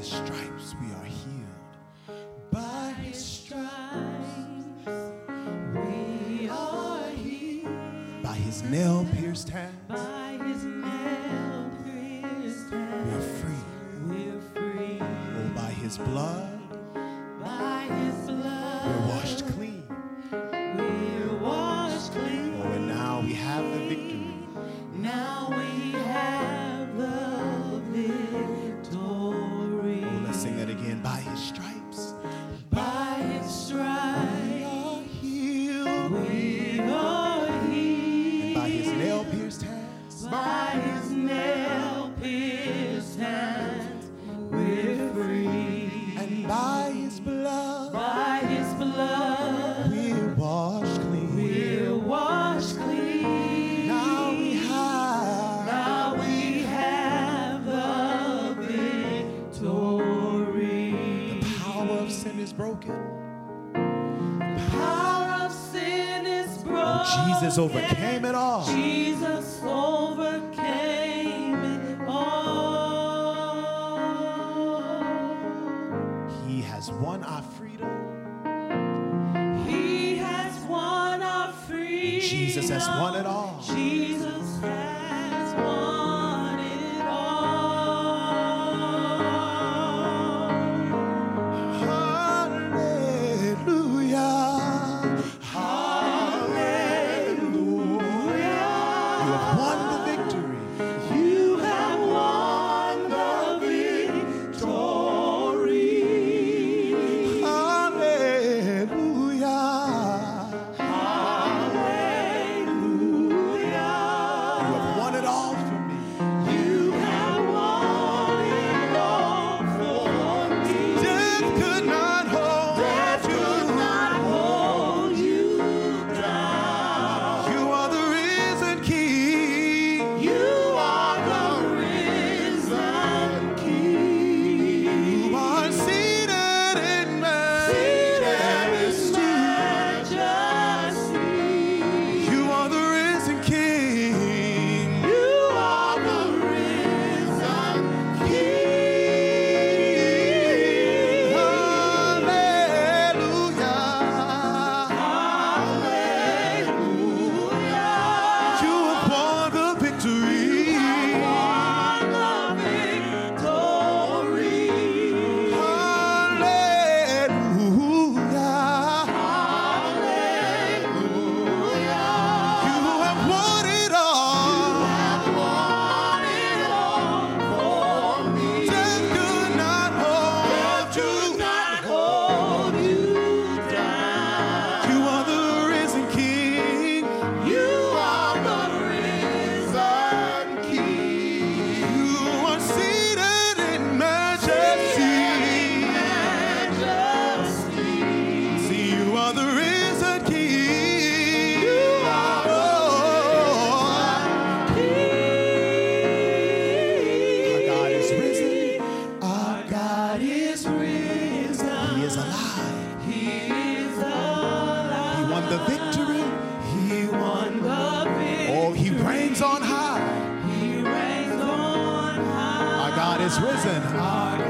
his stripes we are healed. By his stripes we are healed. By his nail pierced hands. Jesus overcame it all. Jesus overcame it all. He has won our freedom. He has won our freedom. Jesus has won it all. reigns on high. He reigns on high. Our God is risen. Our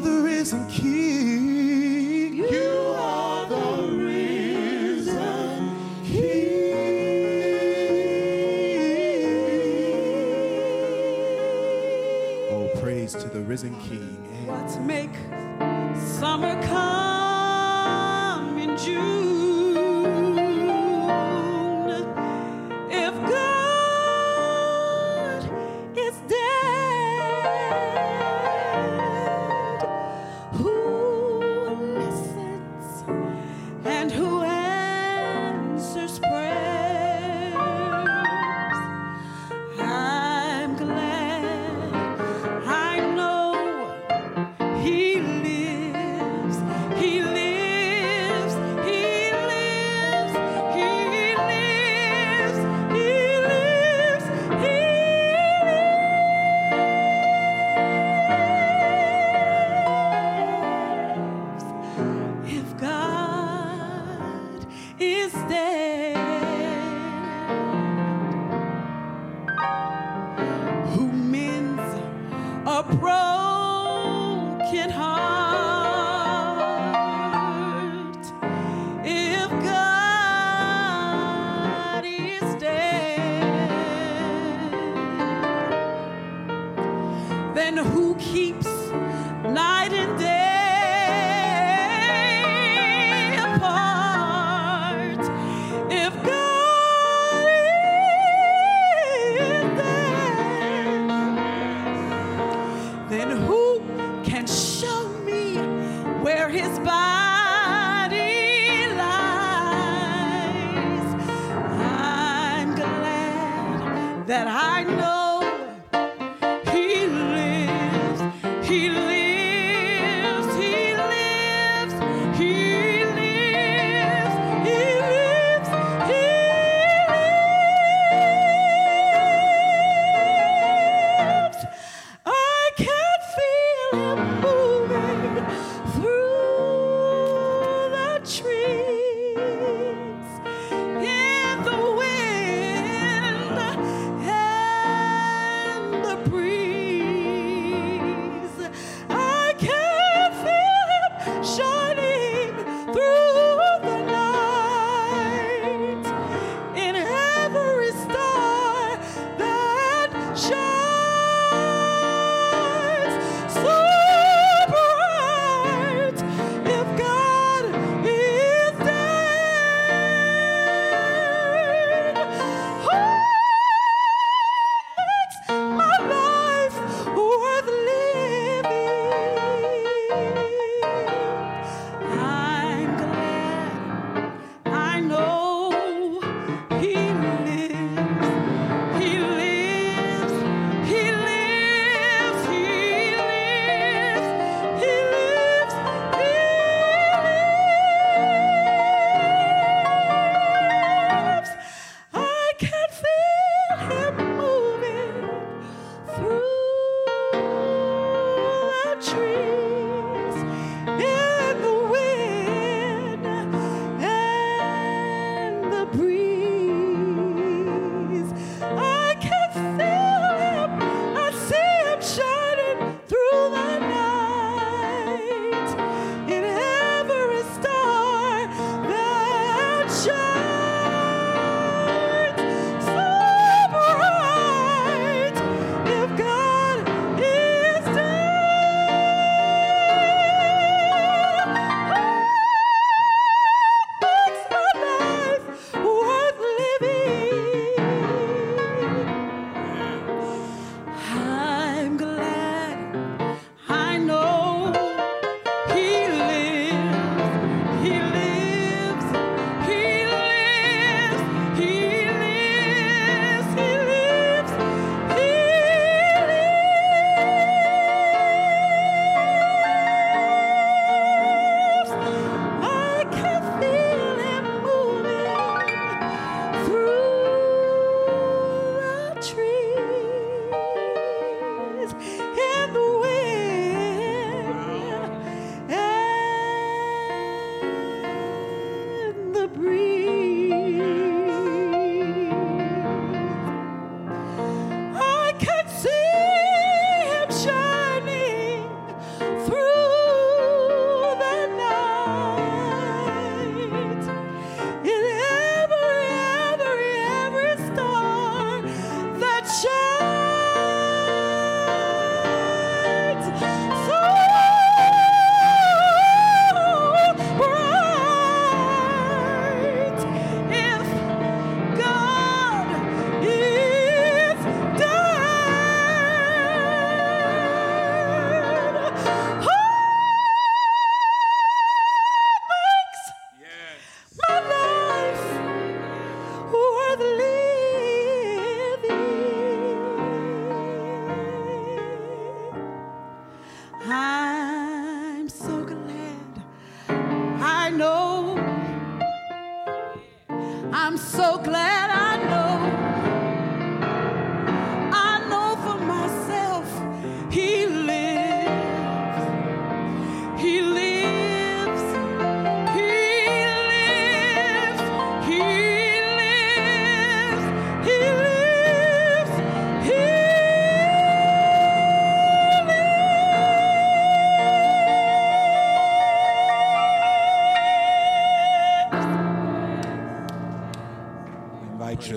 the risen King. You, are the risen King. Oh, praise to the risen King. What's made that I know.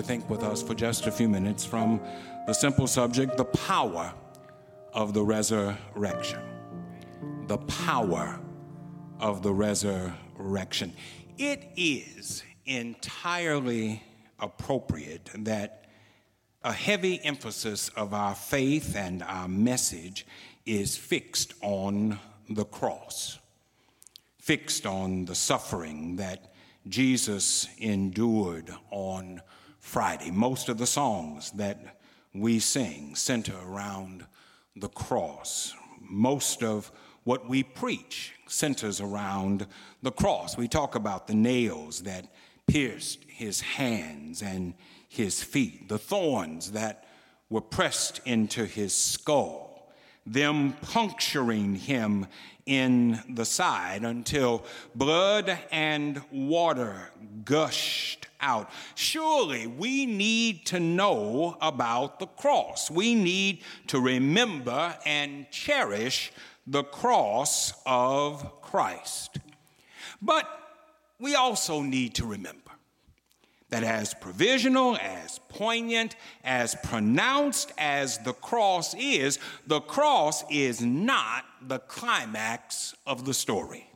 Think with us for just a few minutes from the simple subject the power of the resurrection. The power of the resurrection. It is entirely appropriate that a heavy emphasis of our faith and our message is fixed on the cross fixed on the suffering that Jesus endured on Friday. Most of the songs that we sing center around the cross. Most of what we preach centers around the cross. We talk about the nails that pierced his hands and his feet, the thorns that were pressed into his skull them puncturing him in the side until blood and water gushed out. Surely we need to know about the cross. We need to remember and cherish the cross of Christ. But we also need to remember that as provisional, as poignant, as pronounced as the cross is, the cross is not the climax of the story.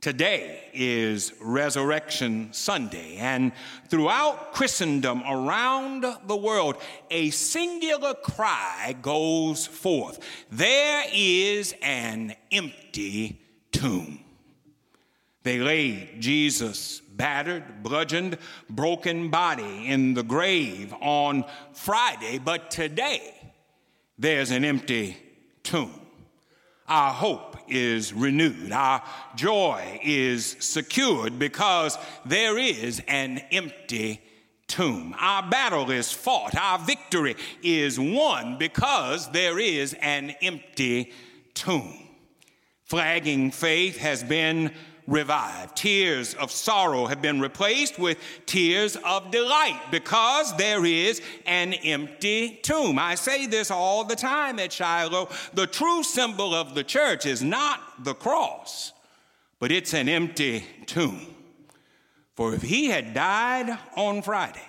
Today is Resurrection Sunday, and throughout Christendom, around the world, a singular cry goes forth There is an empty tomb. They laid Jesus' battered, bludgeoned, broken body in the grave on Friday, but today there's an empty tomb. Our hope is renewed. Our joy is secured because there is an empty tomb. Our battle is fought. Our victory is won because there is an empty tomb. Flagging faith has been revived. Tears of sorrow have been replaced with tears of delight because there is an empty tomb. I say this all the time at Shiloh. The true symbol of the church is not the cross, but it's an empty tomb. For if he had died on Friday,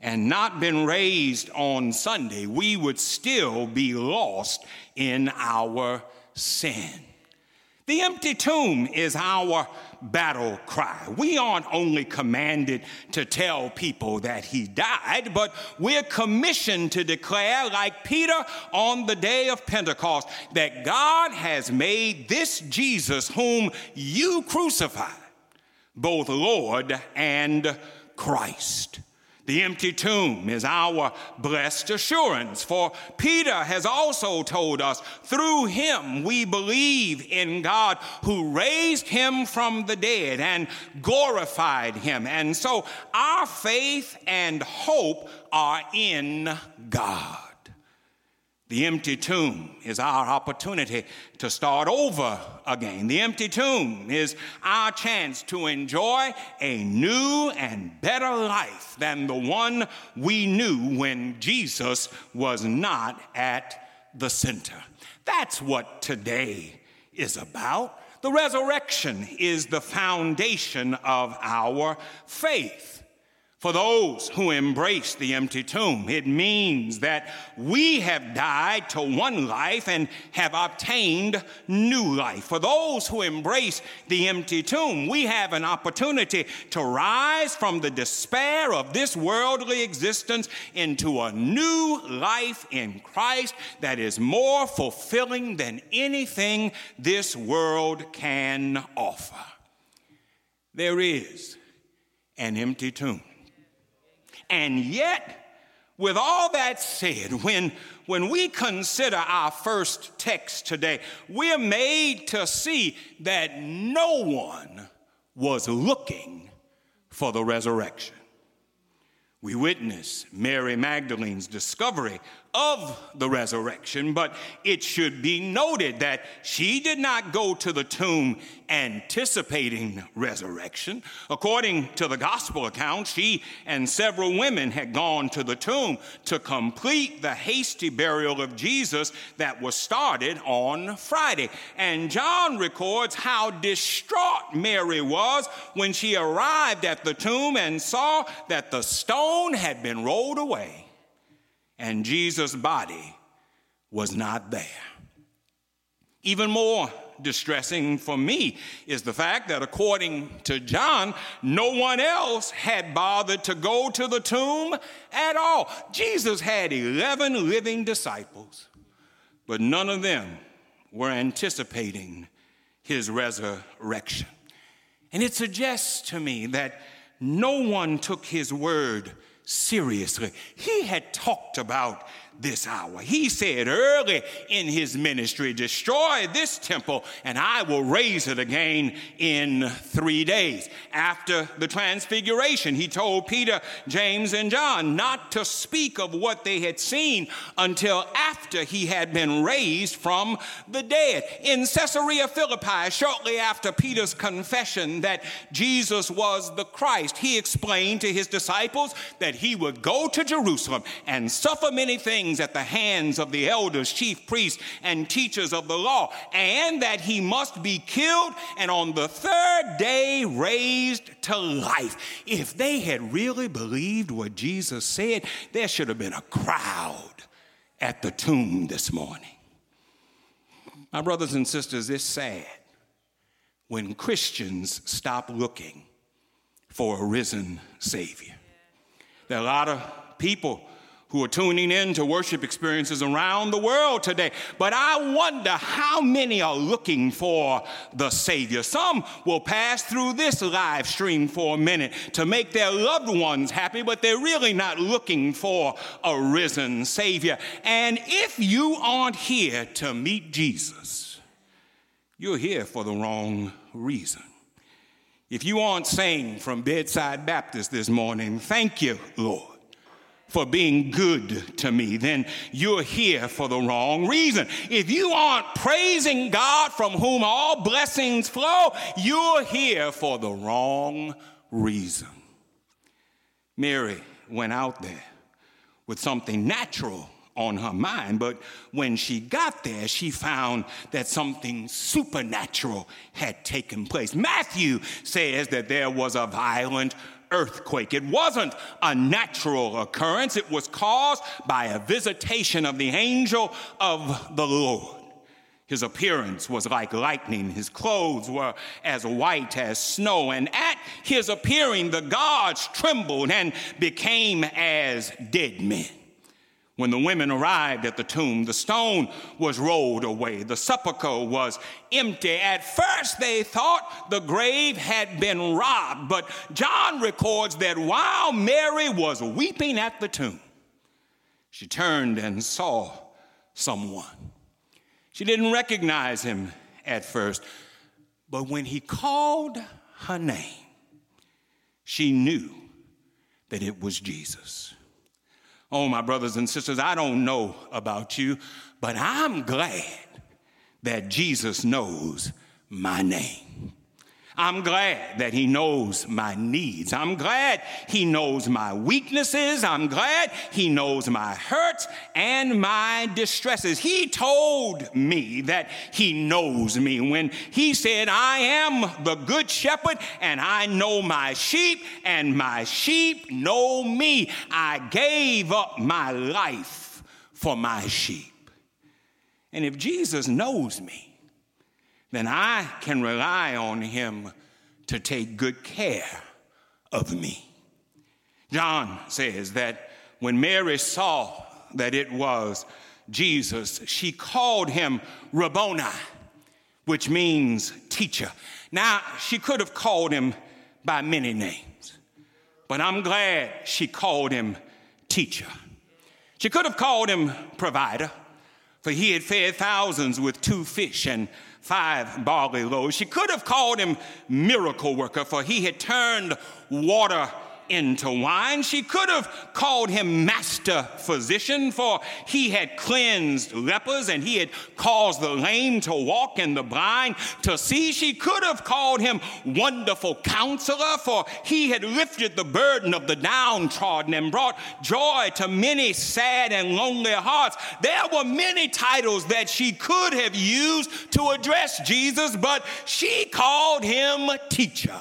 and not been raised on Sunday, we would still be lost in our sin. The empty tomb is our battle cry. We aren't only commanded to tell people that he died, but we're commissioned to declare, like Peter on the day of Pentecost, that God has made this Jesus, whom you crucified, both Lord and Christ. The empty tomb is our blessed assurance, for Peter has also told us through him we believe in God who raised him from the dead and glorified him. And so our faith and hope are in God. The empty tomb is our opportunity to start over again. The empty tomb is our chance to enjoy a new and better life than the one we knew when Jesus was not at the center. That's what today is about. The resurrection is the foundation of our faith. For those who embrace the empty tomb, it means that we have died to one life and have obtained new life. For those who embrace the empty tomb, we have an opportunity to rise from the despair of this worldly existence into a new life in Christ that is more fulfilling than anything this world can offer. There is an empty tomb. And yet, with all that said, when, when we consider our first text today, we're made to see that no one was looking for the resurrection. We witness Mary Magdalene's discovery of the resurrection, but it should be noted that she did not go to the tomb anticipating resurrection. According to the gospel account, she and several women had gone to the tomb to complete the hasty burial of Jesus that was started on Friday. And John records how distraught Mary was when she arrived at the tomb and saw that the stone had been rolled away and Jesus' body was not there. Even more distressing for me is the fact that, according to John, no one else had bothered to go to the tomb at all. Jesus had 11 living disciples, but none of them were anticipating his resurrection. And it suggests to me that no one took his word seriously. He had talked about this hour. He said early in his ministry, Destroy this temple, and I will raise it again in three days. After the transfiguration, he told Peter, James, and John not to speak of what they had seen until after he had been raised from the dead. In Caesarea Philippi, shortly after Peter's confession that Jesus was the Christ, he explained to his disciples that he would go to Jerusalem and suffer many things things at the hands of the elders, chief priests, and teachers of the law, and that he must be killed and on the third day raised to life. If they had really believed what Jesus said, there should have been a crowd at the tomb this morning. My brothers and sisters, it's sad when Christians stop looking for a risen Savior. There are a lot of people who are tuning in to worship experiences around the world today. But I wonder how many are looking for the Savior. Some will pass through this live stream for a minute to make their loved ones happy, but they're really not looking for a risen Savior. And if you aren't here to meet Jesus, you're here for the wrong reason. If you aren't saying from Bedside Baptist this morning, thank you, Lord for being good to me, then you're here for the wrong reason. If you aren't praising God from whom all blessings flow, you're here for the wrong reason. Mary went out there with something natural on her mind, but when she got there, she found that something supernatural had taken place. Matthew says that there was a violent earthquake. It wasn't a natural occurrence, it was caused by a visitation of the angel of the Lord. His appearance was like lightning. His clothes were as white as snow. And at his appearing, the gods trembled and became as dead men. When the women arrived at the tomb, the stone was rolled away. The sepulchre was empty. At first, they thought the grave had been robbed, but John records that while Mary was weeping at the tomb, she turned and saw someone. She didn't recognize him at first, but when he called her name, she knew that it was Jesus. Oh, my brothers and sisters, I don't know about you, but I'm glad that Jesus knows my name. I'm glad that He knows my needs. I'm glad He knows my weaknesses. I'm glad He knows my hurts and my distresses. He told me that He knows me when He said, I am the good shepherd and I know my sheep and my sheep know me. I gave up my life for my sheep. And if Jesus knows me, then I can rely on him to take good care of me. John says that when Mary saw that it was Jesus, she called him Rabboni, which means teacher. Now, she could have called him by many names, but I'm glad she called him teacher. She could have called him provider, for he had fed thousands with two fish and five barley loaves. She could have called him miracle worker, for he had turned water into wine. She could have called him master physician, for he had cleansed lepers and he had caused the lame to walk and the blind to see. She could have called him wonderful counselor, for he had lifted the burden of the downtrodden and brought joy to many sad and lonely hearts. There were many titles that she could have used to address Jesus, but she called him teacher.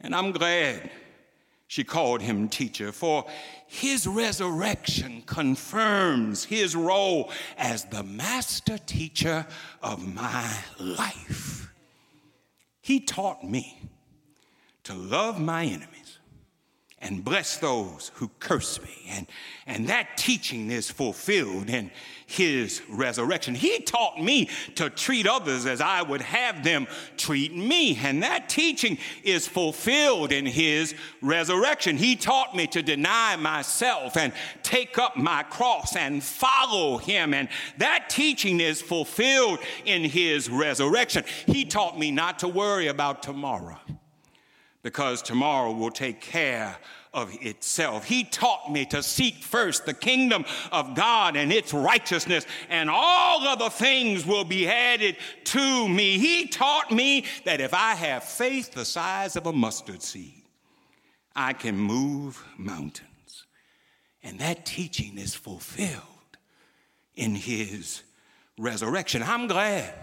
And I'm glad she called him teacher, for his resurrection confirms his role as the master teacher of my life. He taught me to love my enemies and bless those who curse me. And, and that teaching is fulfilled in his resurrection. He taught me to treat others as I would have them treat me. And that teaching is fulfilled in his resurrection. He taught me to deny myself and take up my cross and follow him. And that teaching is fulfilled in his resurrection. He taught me not to worry about tomorrow because tomorrow will take care of itself. He taught me to seek first the kingdom of God and its righteousness, and all other things will be added to me. He taught me that if I have faith the size of a mustard seed, I can move mountains. And that teaching is fulfilled in his resurrection. I'm glad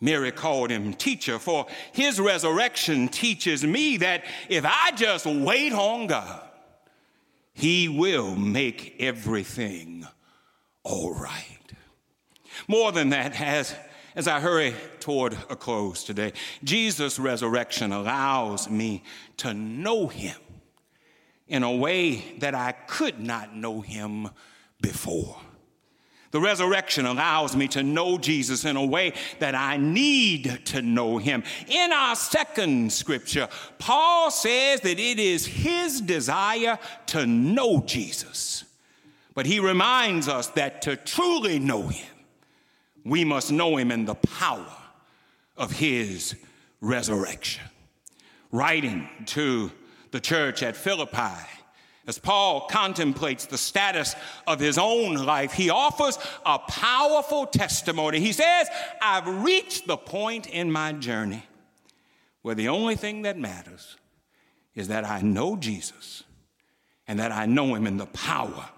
Mary called him teacher, for his resurrection teaches me that if I just wait on God, he will make everything all right. More than that, as, as I hurry toward a close today, Jesus' resurrection allows me to know him in a way that I could not know him before. The resurrection allows me to know Jesus in a way that I need to know him. In our second scripture, Paul says that it is his desire to know Jesus. But he reminds us that to truly know him, we must know him in the power of his resurrection. Writing to the church at Philippi, as Paul contemplates the status of his own life, he offers a powerful testimony. He says, I've reached the point in my journey where the only thing that matters is that I know Jesus and that I know him in the power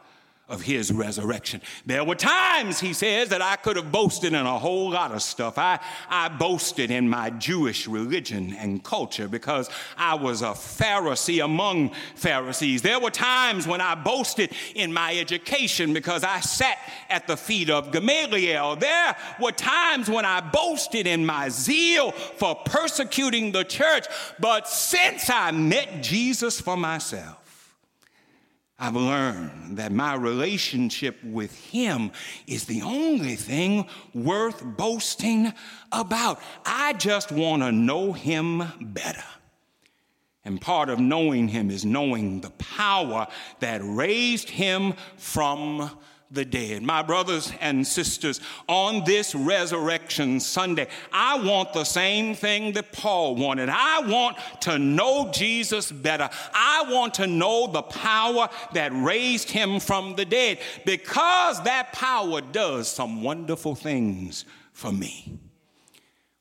of his resurrection. There were times, he says, that I could have boasted in a whole lot of stuff. I, I boasted in my Jewish religion and culture because I was a Pharisee among Pharisees. There were times when I boasted in my education because I sat at the feet of Gamaliel. There were times when I boasted in my zeal for persecuting the church. But since I met Jesus for myself, I've learned that my relationship with Him is the only thing worth boasting about. I just want to know Him better. And part of knowing Him is knowing the power that raised Him from the dead. My brothers and sisters, on this resurrection Sunday, I want the same thing that Paul wanted. I want to know Jesus better. I want to know the power that raised him from the dead because that power does some wonderful things for me.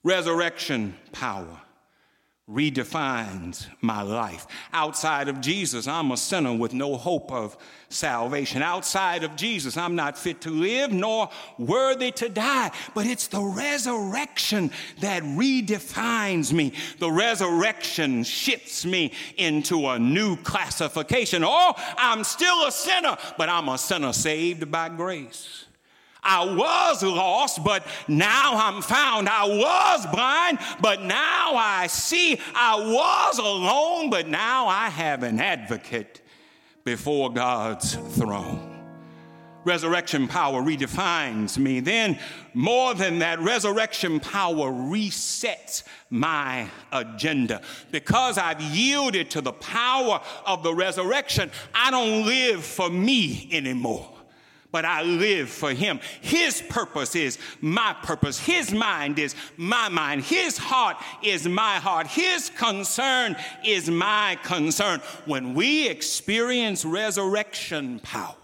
Resurrection power redefines my life. Outside of Jesus, I'm a sinner with no hope of salvation. Outside of Jesus, I'm not fit to live nor worthy to die. But it's the resurrection that redefines me. The resurrection shifts me into a new classification. Oh, I'm still a sinner, but I'm a sinner saved by grace. I was lost, but now I'm found. I was blind, but now I see. I was alone, but now I have an advocate before God's throne. Resurrection power redefines me. Then, more than that, resurrection power resets my agenda. Because I've yielded to the power of the resurrection, I don't live for me anymore but I live for him. His purpose is my purpose. His mind is my mind. His heart is my heart. His concern is my concern. When we experience resurrection power,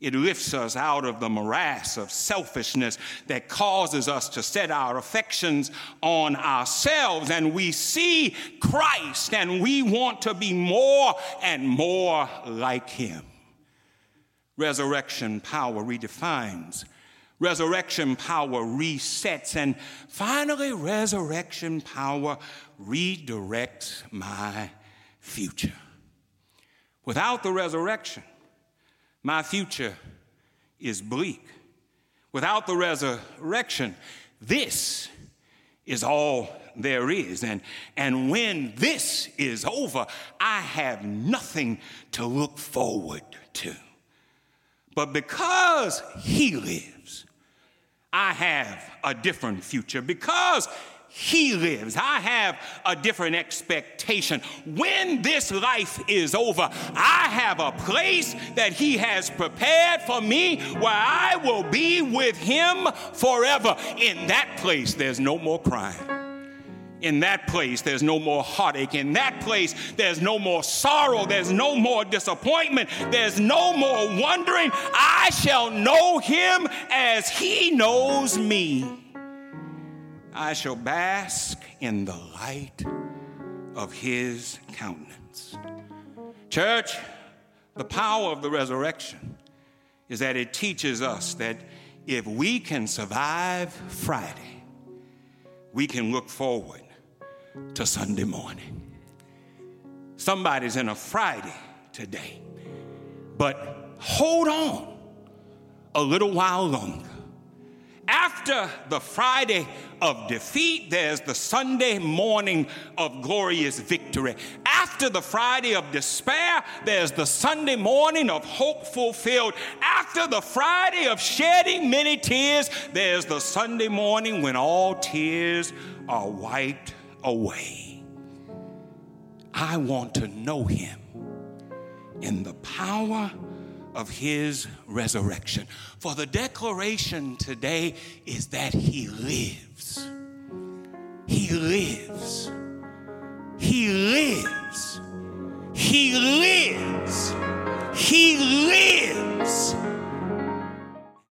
it lifts us out of the morass of selfishness that causes us to set our affections on ourselves. And we see Christ and we want to be more and more like Him. Resurrection power redefines. Resurrection power resets. And finally, resurrection power redirects my future. Without the resurrection, my future is bleak. Without the resurrection, this is all there is. And, and when this is over, I have nothing to look forward to. But because He lives, I have a different future. Because he lives. I have a different expectation. When this life is over, I have a place that He has prepared for me where I will be with Him forever. In that place, there's no more crying. In that place, there's no more heartache. In that place, there's no more sorrow. There's no more disappointment. There's no more wondering. I shall know him as he knows me. I shall bask in the light of his countenance. Church, the power of the resurrection is that it teaches us that if we can survive Friday, we can look forward to Sunday morning. Somebody's in a Friday today, but hold on a little while longer. After the Friday of defeat, there's the Sunday morning of glorious victory. After the Friday of despair, there's the Sunday morning of hope fulfilled. After the Friday of shedding many tears, there's the Sunday morning when all tears are wiped away. I want to know him in the power of his resurrection. For the declaration today is that he lives. He lives. He lives. He lives. He lives.